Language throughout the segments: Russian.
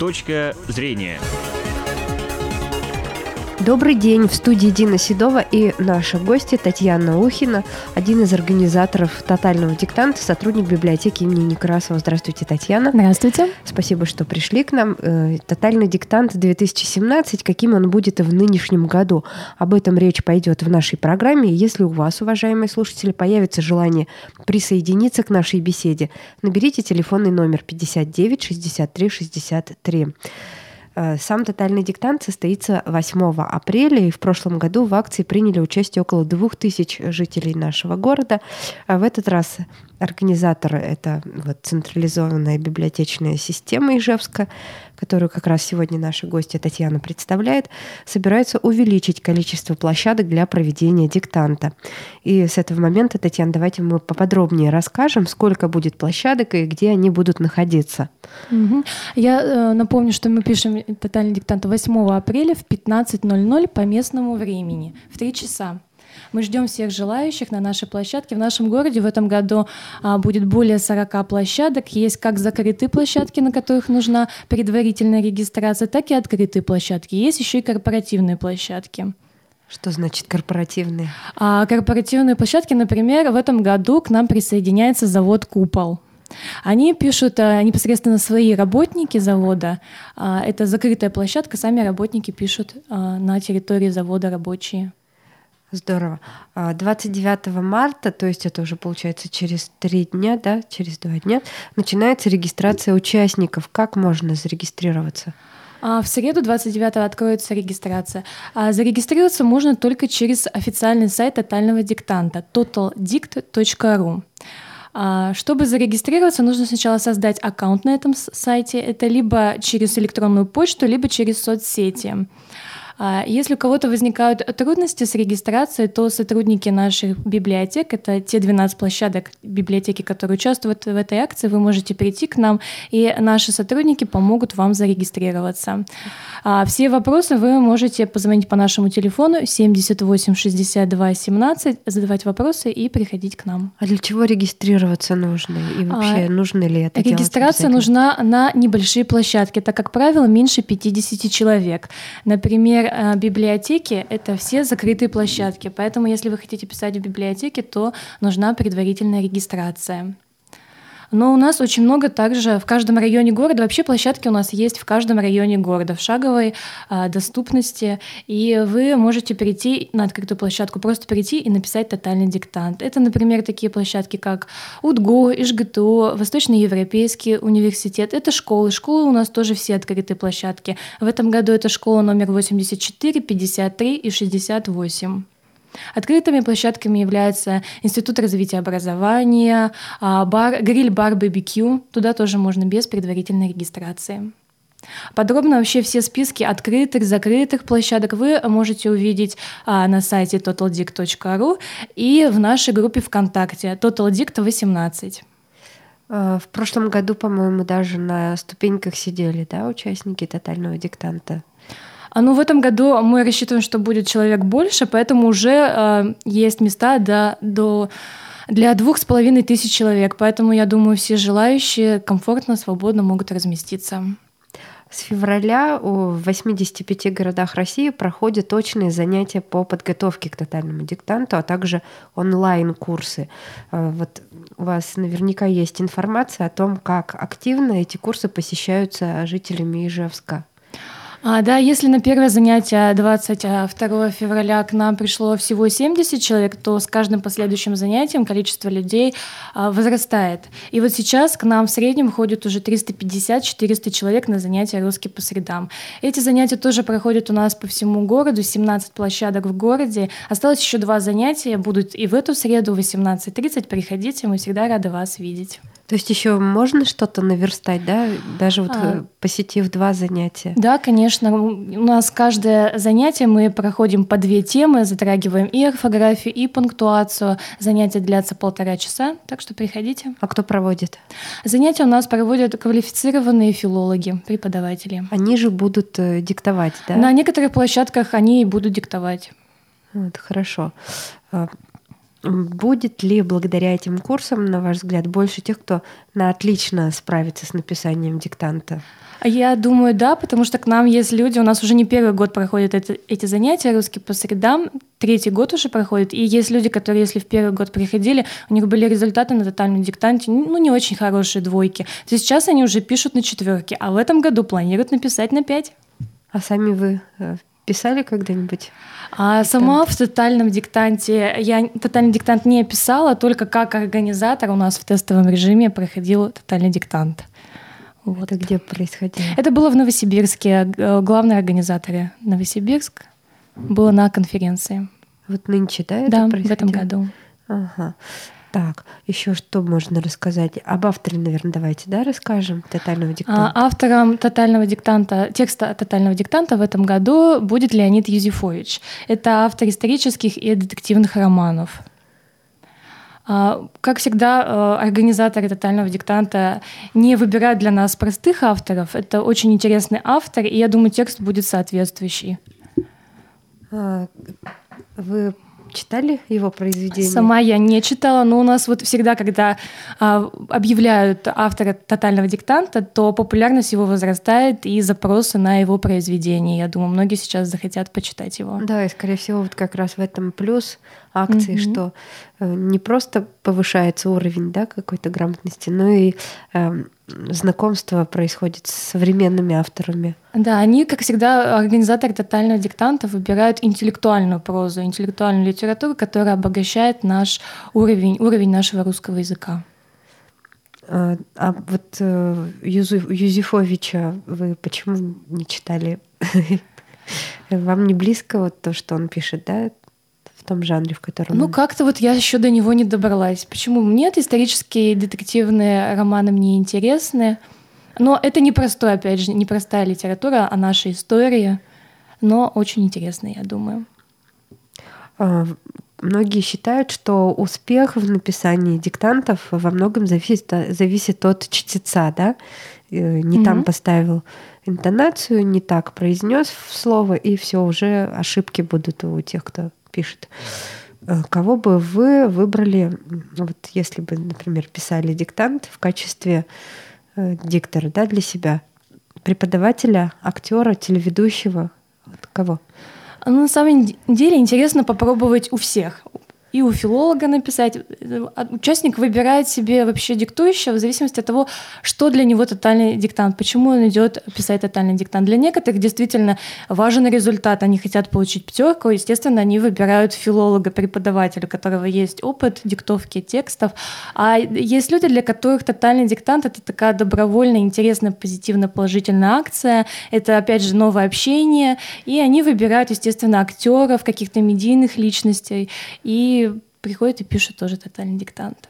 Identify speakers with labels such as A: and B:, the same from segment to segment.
A: Точка зрения.
B: Добрый день. В студии Дина Седова и наша гостья Татьяна Ухина, один из организаторов «Тотального диктанта», сотрудник библиотеки имени Некрасова. Здравствуйте, Татьяна.
C: Здравствуйте.
B: Спасибо, что пришли к нам. Э, «Тотальный диктант 2017», каким он будет и в нынешнем году. Об этом речь пойдет в нашей программе. Если у вас, уважаемые слушатели, появится желание присоединиться к нашей беседе, наберите телефонный номер 59 63 63. Э, сам тотальный диктант состоится 8 апреля, и в прошлом году в акции приняли участие около 2000 жителей нашего города. А в этот раз организатор — это вот централизованная библиотечная система Ижевска, которую как раз сегодня наша гостья Татьяна представляет, собирается увеличить количество площадок для проведения диктанта. И с этого момента, Татьяна, давайте мы поподробнее расскажем, сколько будет площадок и где они будут находиться.
C: Угу. Я э, напомню, что мы пишем тотальный диктант 8 апреля в 15.00 по местному времени, в 3 часа. Мы ждем всех желающих на нашей площадке. В нашем городе в этом году а, будет более 40 площадок. Есть как закрытые площадки, на которых нужна предварительная регистрация, так и открытые площадки. Есть еще и корпоративные площадки.
B: Что значит корпоративные?
C: А, корпоративные площадки, например, в этом году к нам присоединяется завод «Купол». Они пишут а, непосредственно свои работники завода. А, это закрытая площадка, сами работники пишут а, на территории завода рабочие.
B: Здорово. 29 а, марта, то есть это уже получается через три дня, да, через два дня, начинается регистрация участников. Как можно зарегистрироваться?
C: А в среду 29 откроется регистрация. А зарегистрироваться можно только через официальный сайт тотального диктанта totaldict.ru. Чтобы зарегистрироваться, нужно сначала создать аккаунт на этом сайте. Это либо через электронную почту, либо через соцсети. Если у кого-то возникают трудности с регистрацией, то сотрудники наших библиотек, это те 12 площадок библиотеки, которые участвуют в этой акции, вы можете прийти к нам, и наши сотрудники помогут вам зарегистрироваться. А все вопросы вы можете позвонить по нашему телефону 78 62 17, задавать вопросы и приходить к нам.
B: А для чего регистрироваться нужно? И вообще, а, нужно ли это
C: Регистрация нужна на небольшие площадки. Это, как правило, меньше 50 человек. Например, Э, библиотеки — это все закрытые площадки, поэтому если вы хотите писать в библиотеке, то нужна предварительная регистрация. Но у нас очень много также в каждом районе города, вообще площадки у нас есть в каждом районе города, в шаговой а, доступности, и вы можете перейти на открытую площадку, просто перейти и написать тотальный диктант. Это, например, такие площадки, как УДГУ, ИЖГТУ, Восточноевропейский университет, это школы. Школы у нас тоже все открытые площадки. В этом году это школа номер 84, 53 и 68. Открытыми площадками являются Институт развития образования, а, бар, гриль-бар BBQ. Туда тоже можно без предварительной регистрации. Подробно вообще все списки открытых, закрытых площадок вы можете увидеть а, на сайте totaldict.ru и в нашей группе ВКонтакте totaldict18.
B: А, в прошлом году, по-моему, даже на ступеньках сидели, да, участники тотального диктанта.
C: А ну в этом году мы рассчитываем, что будет человек больше, поэтому уже э, есть места до, до для двух с половиной тысяч человек. Поэтому я думаю, все желающие комфортно, свободно могут разместиться.
B: С февраля в 85 городах России проходят точные занятия по подготовке к тотальному диктанту, а также онлайн-курсы. Э, вот у вас наверняка есть информация о том, как активно эти курсы посещаются жителями Ижевска.
C: А, да, если на первое занятие 22 февраля к нам пришло всего 70 человек, то с каждым последующим занятием количество людей а, возрастает. И вот сейчас к нам в среднем ходят уже 350-400 человек на занятия русский по средам. Эти занятия тоже проходят у нас по всему городу, 17 площадок в городе. Осталось еще два занятия, будут и в эту среду в 18.30. Приходите, мы всегда рады вас видеть.
B: То есть еще можно что-то наверстать, да, даже вот а, посетив два занятия?
C: Да, конечно. У нас каждое занятие мы проходим по две темы, затрагиваем и орфографию, и пунктуацию. Занятия длятся полтора часа, так что приходите.
B: А кто проводит?
C: Занятия у нас проводят квалифицированные филологи, преподаватели.
B: Они же будут э, диктовать, да?
C: На некоторых площадках они и будут диктовать.
B: Вот, хорошо. Будет ли благодаря этим курсам, на ваш взгляд, больше тех, кто на отлично справится с написанием диктанта?
C: Я думаю, да, потому что к нам есть люди, у нас уже не первый год проходят это, эти занятия, русский по средам, третий год уже проходит, и есть люди, которые, если в первый год приходили, у них были результаты на тотальном диктанте, ну, не очень хорошие двойки, то сейчас они уже пишут на четверке, а в этом году планируют написать на пять.
B: А сами вы э, писали когда-нибудь?
C: А сама в тотальном диктанте, я тотальный диктант не писала, только как организатор у нас в тестовом режиме проходил тотальный диктант.
B: Вот. Это где происходило?
C: Это было в Новосибирске, э, главный организатор Новосибирск было на конференции.
B: Вот нынче, да, это
C: Да,
B: происходило?
C: в этом году.
B: Ага. Так, еще что можно рассказать? Об авторе, наверное, давайте, да, расскажем тотального диктанта.
C: А, автором тотального диктанта, текста тотального диктанта в этом году будет Леонид Юзефович. Это автор исторических и детективных романов. А, как всегда, э, организаторы тотального диктанта не выбирают для нас простых авторов. Это очень интересный автор, и я думаю, текст будет соответствующий.
B: А, вы читали его произведение?
C: Сама я не читала, но у нас вот всегда, когда а, объявляют автора тотального диктанта, то популярность его возрастает и запросы на его произведение. Я думаю, многие сейчас захотят почитать его.
B: Да, и скорее всего вот как раз в этом плюс акции, mm-hmm. что э, не просто повышается уровень да, какой-то грамотности, но и э, знакомство происходит с современными авторами.
C: Да, они, как всегда, организаторы тотального диктанта выбирают интеллектуальную прозу, интеллектуальную литературу, которая обогащает наш уровень, уровень нашего русского языка.
B: А, а вот э, Юзефовича вы почему не читали? Вам не близко вот то, что он пишет, да? В том жанре, в котором...
C: Ну, как-то вот я еще до него не добралась. Почему? Мне исторические детективные романы мне интересны. Но это не простой, опять же, не простая литература, а наша история. Но очень интересная, я думаю.
B: А, многие считают, что успех в написании диктантов во многом зависит, зависит от чтеца, да? Э, не mm-hmm. там поставил интонацию, не так произнес слово, и все, уже ошибки будут у тех, кто пишет. Э, кого бы вы выбрали, вот если бы, например, писали диктант в качестве э, диктора да, для себя? Преподавателя, актера, телеведущего? Вот кого?
C: Ну, на самом деле интересно попробовать у всех и у филолога написать. Участник выбирает себе вообще диктующего в зависимости от того, что для него тотальный диктант, почему он идет писать тотальный диктант. Для некоторых действительно важен результат, они хотят получить пятерку, естественно, они выбирают филолога, преподавателя, у которого есть опыт диктовки текстов. А есть люди, для которых тотальный диктант — это такая добровольная, интересная, позитивно положительная акция, это, опять же, новое общение, и они выбирают, естественно, актеров, каких-то медийных личностей, и приходит и пишет тоже тотальный диктант.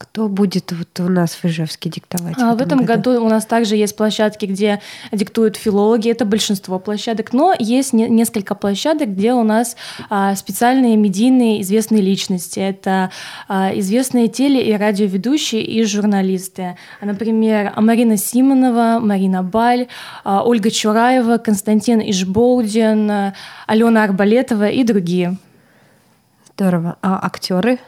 B: Кто будет вот у нас в Ижевске диктовать?
C: А, в, в этом году? году у нас также есть площадки, где диктуют филологи. Это большинство площадок. Но есть не, несколько площадок, где у нас а, специальные медийные известные личности. Это а, известные теле- и радиоведущие и журналисты. Например, Марина Симонова, Марина Баль, а, Ольга Чураева, Константин Ишболдин, Алена Арбалетова и другие.
B: Здорово. А актеры?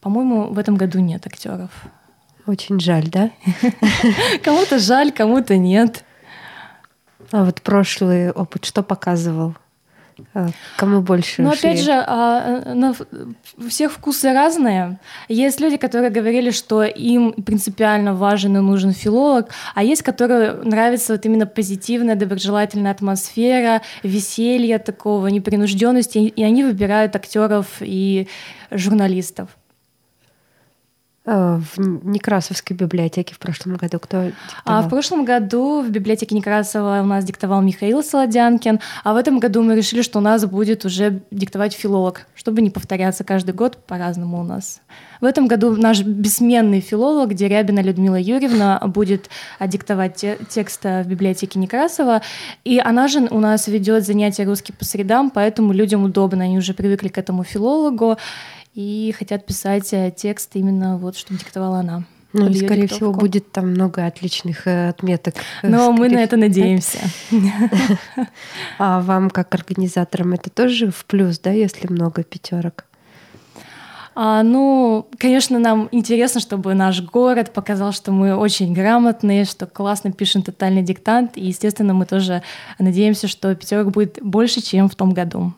C: По-моему, в этом году нет актеров.
B: Очень жаль, да?
C: Кому-то жаль, кому-то нет.
B: А вот прошлый опыт что показывал? А, кому больше?
C: Но опять же, а, на, у всех вкусы разные. Есть люди, которые говорили, что им принципиально важен и нужен филолог, а есть, которые нравится вот именно позитивная, доброжелательная атмосфера, веселье такого, непринужденности, и они выбирают актеров и журналистов.
B: А, в Некрасовской библиотеке в прошлом году кто диктовал?
C: А в прошлом году в библиотеке Некрасова у нас диктовал Михаил Солодянкин, а в этом году мы решили, что у нас будет уже диктовать филолог, чтобы не повторяться каждый год по-разному у нас. В этом году наш бессменный филолог Дерябина Людмила Юрьевна будет диктовать текст в библиотеке Некрасова, и она же у нас ведет занятия русский по средам, поэтому людям удобно, они уже привыкли к этому филологу, и хотят писать э, текст именно вот, чтобы диктовала она.
B: Ну, и, скорее диктовку. всего, будет там много отличных э, отметок.
C: Э, Но мы на это надеемся.
B: А вам, как организаторам, это тоже в плюс, да, если много пятерок?
C: А, ну, конечно, нам интересно, чтобы наш город показал, что мы очень грамотные, что классно пишем тотальный диктант. И, естественно, мы тоже надеемся, что пятерок будет больше, чем в том году.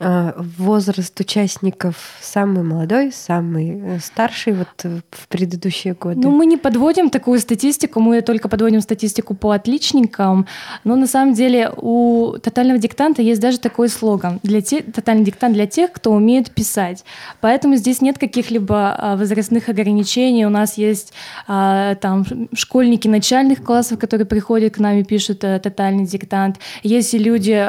B: А, возраст участников самый молодой, самый э, старший вот э, в предыдущие годы?
C: Ну, мы не подводим такую статистику, мы только подводим статистику по отличникам, но на самом деле у тотального диктанта есть даже такой слоган для те, «Тотальный диктант для тех, кто умеет писать». Поэтому здесь нет каких-либо а, возрастных ограничений. У нас есть а, там школьники начальных классов, которые приходят к нам и пишут э, тотальный диктант. Есть и люди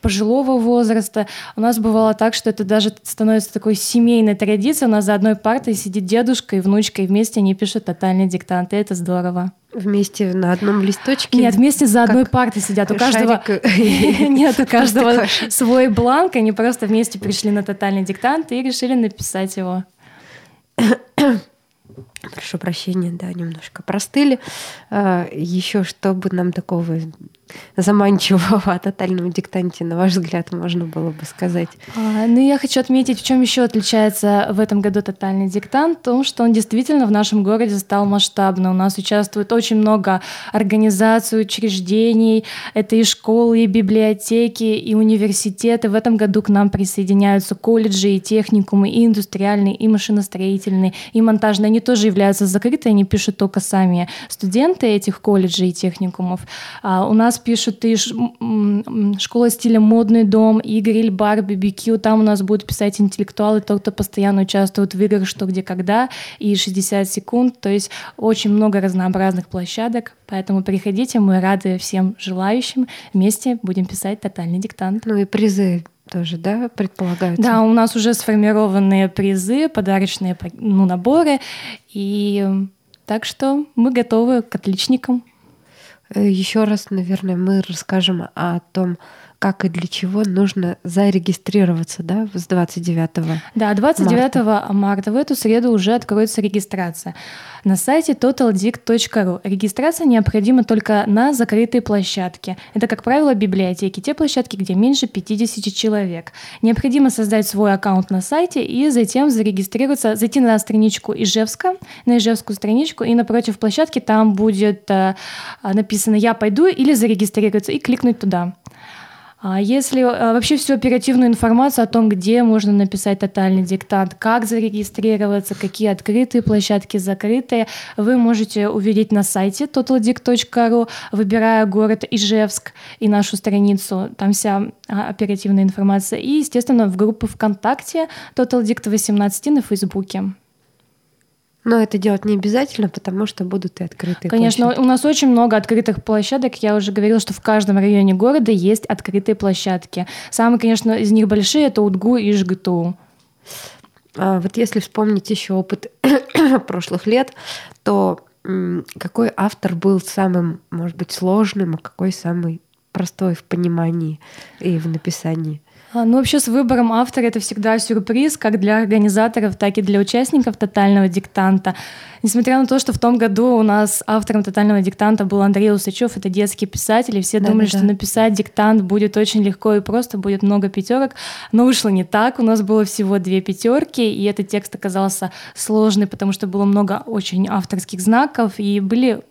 C: пожилого возраста. У нас бывало так, что это даже становится такой семейной традицией. У нас за одной партой сидит дедушка и внучка, и вместе они пишут тотальный диктант. И это здорово.
B: Вместе на одном листочке?
C: Нет, вместе за одной партой сидят. У каждого... Нет, у каждого свой бланк. Они просто вместе пришли на тотальный диктант и решили написать его.
B: Прошу прощения, да, немножко простыли. А, Еще чтобы нам такого заманчивого о тотальном диктанте, на ваш взгляд, можно было бы сказать?
C: А, ну, я хочу отметить, в чем еще отличается в этом году тотальный диктант, в том, что он действительно в нашем городе стал масштабным. У нас участвует очень много организаций, учреждений, это и школы, и библиотеки, и университеты. В этом году к нам присоединяются колледжи, и техникумы, и индустриальные, и машиностроительные, и монтажные. Они тоже являются закрыты, они пишут только сами студенты этих колледжей и техникумов. А у нас пишут и школа стиля «Модный дом», и гриль-бар, BBQ. Там у нас будут писать интеллектуалы, тот, кто постоянно участвует в играх «Что, где, когда» и «60 секунд». То есть очень много разнообразных площадок. Поэтому приходите, мы рады всем желающим. Вместе будем писать тотальный диктант.
B: Ну и призы тоже, да, предполагаются?
C: Да, у нас уже сформированные призы, подарочные ну, наборы. И так что мы готовы к отличникам.
B: Э, Еще раз, наверное, мы расскажем о том, как и для чего нужно зарегистрироваться, да, с 29
C: Да, 29 марта. марта в эту среду уже откроется регистрация. На сайте totaldict.ru регистрация необходима только на закрытой площадке. Это, как правило, библиотеки, те площадки, где меньше 50 человек. Необходимо создать свой аккаунт на сайте и затем зарегистрироваться, зайти на страничку Ижевска, на Ижевскую страничку, и напротив площадки там будет э, написано «Я пойду» или «Зарегистрироваться» и кликнуть туда. А если а, вообще всю оперативную информацию о том, где можно написать тотальный диктант, как зарегистрироваться, какие открытые площадки, закрытые, вы можете увидеть на сайте totaldict.ru, выбирая город Ижевск и нашу страницу, там вся а, оперативная информация, и, естественно, в группу ВКонтакте Total Dict 18 на Фейсбуке.
B: Но это делать не обязательно, потому что будут и открытые
C: Конечно, площадки. у нас очень много открытых площадок. Я уже говорила, что в каждом районе города есть открытые площадки. Самые, конечно, из них большие — это УДГУ и ЖГТУ.
B: А вот если вспомнить еще опыт прошлых лет, то какой автор был самым, может быть, сложным, а какой самый простой в понимании и в написании?
C: А, ну, вообще с выбором автора это всегда сюрприз, как для организаторов, так и для участников тотального диктанта. Несмотря на то, что в том году у нас автором тотального диктанта был Андрей Усачев, это детский писатель, и все да, думали, да, что написать диктант будет очень легко и просто, будет много пятерок. Но вышло не так. У нас было всего две пятерки, и этот текст оказался сложный, потому что было много очень авторских знаков, и были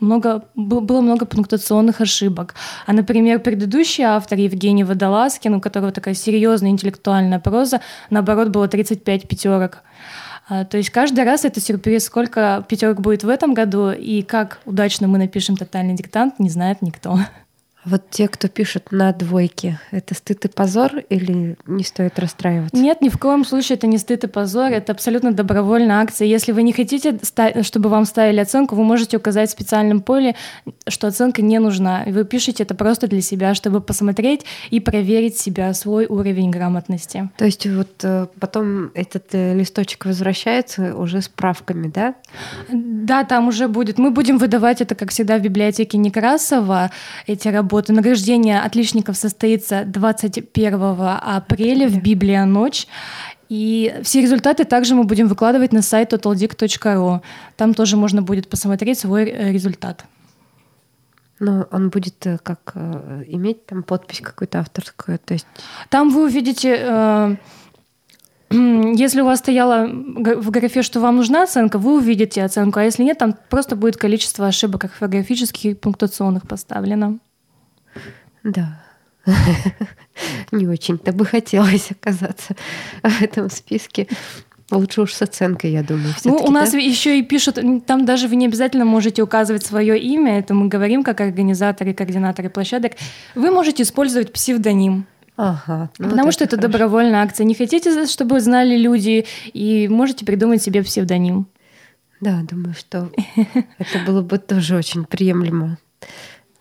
C: много, было много пунктуационных ошибок. А, например, предыдущий автор Евгений Водолазкин, у которого такая серьезная интеллектуальная проза, наоборот, было 35 пятерок. А, то есть каждый раз это сюрприз, сколько пятерок будет в этом году и как удачно мы напишем тотальный диктант, не знает никто.
B: Вот те, кто пишет на двойке, это стыд и позор или не стоит расстраиваться?
C: Нет, ни в коем случае это не стыд и позор, это абсолютно добровольная акция. Если вы не хотите, чтобы вам ставили оценку, вы можете указать в специальном поле, что оценка не нужна. Вы пишете это просто для себя, чтобы посмотреть и проверить себя, свой уровень грамотности.
B: То есть вот э, потом этот э, листочек возвращается уже с правками, да?
C: Да, там уже будет. Мы будем выдавать это, как всегда, в библиотеке Некрасова, эти работы работы. Награждение отличников состоится 21 апреля в Библия ночь. И все результаты также мы будем выкладывать на сайт totaldic.ru. Там тоже можно будет посмотреть свой э, результат.
B: Но он будет э, как э, иметь там подпись какую-то авторскую, то есть.
C: Там вы увидите если у вас стояло в графе, что вам нужна оценка, вы увидите оценку, а если нет, там просто будет количество ошибок орфографических и пунктуационных поставлено.
B: Да. Не очень-то бы хотелось оказаться в этом списке. Лучше уж с оценкой, я думаю.
C: Ну, у нас да? еще и пишут, там даже вы не обязательно можете указывать свое имя, это мы говорим как организаторы, координаторы площадок. Вы можете использовать псевдоним.
B: Ага.
C: Ну Потому вот что это, это добровольная акция. Не хотите, чтобы знали люди, и можете придумать себе псевдоним.
B: Да, думаю, что это было бы тоже очень приемлемо.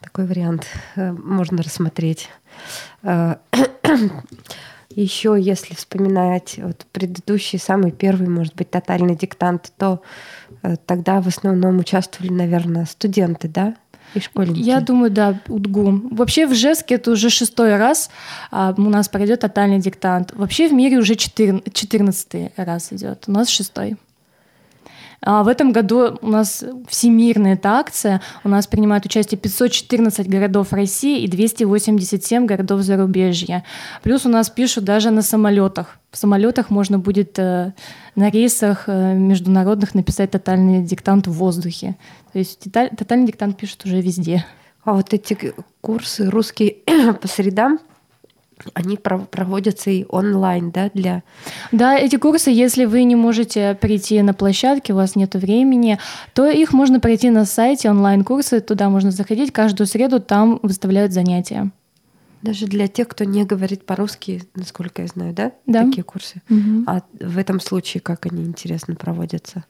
B: Такой вариант э, можно рассмотреть. Э, Еще, если вспоминать вот предыдущий, самый первый, может быть, тотальный диктант, то э, тогда в основном участвовали, наверное, студенты, да? И школьники.
C: Я думаю, да, УДГУ. Вообще в Жеске это уже шестой раз а, у нас пройдет тотальный диктант. Вообще в мире уже четырнадцатый раз идет. У нас шестой. А в этом году у нас всемирная эта акция. У нас принимают участие 514 городов России и 287 городов зарубежья. Плюс у нас пишут даже на самолетах. В самолетах можно будет э, на рейсах э, международных написать тотальный диктант в воздухе. То есть тотальный диктант пишут уже везде.
B: А вот эти курсы русский по средам, они проводятся и онлайн, да, для...
C: Да, эти курсы, если вы не можете прийти на площадке, у вас нет времени, то их можно пройти на сайте, онлайн-курсы, туда можно заходить, каждую среду там выставляют занятия.
B: Даже для тех, кто не говорит по-русски, насколько я знаю, да?
C: Да.
B: Такие курсы. Угу. А в этом случае как они, интересно, проводятся?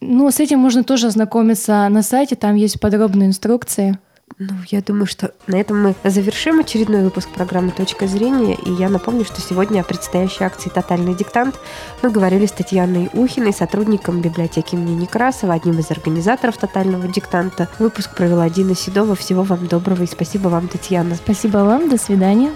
C: Ну, с этим можно тоже ознакомиться на сайте, там есть подробные инструкции.
B: Ну, я думаю, что на этом мы завершим очередной выпуск программы «Точка зрения». И я напомню, что сегодня о предстоящей акции «Тотальный диктант» мы говорили с Татьяной Ухиной, сотрудником библиотеки имени Некрасова, одним из организаторов «Тотального диктанта». Выпуск провела Дина Седова. Всего вам доброго и спасибо вам, Татьяна.
C: Спасибо вам. До свидания.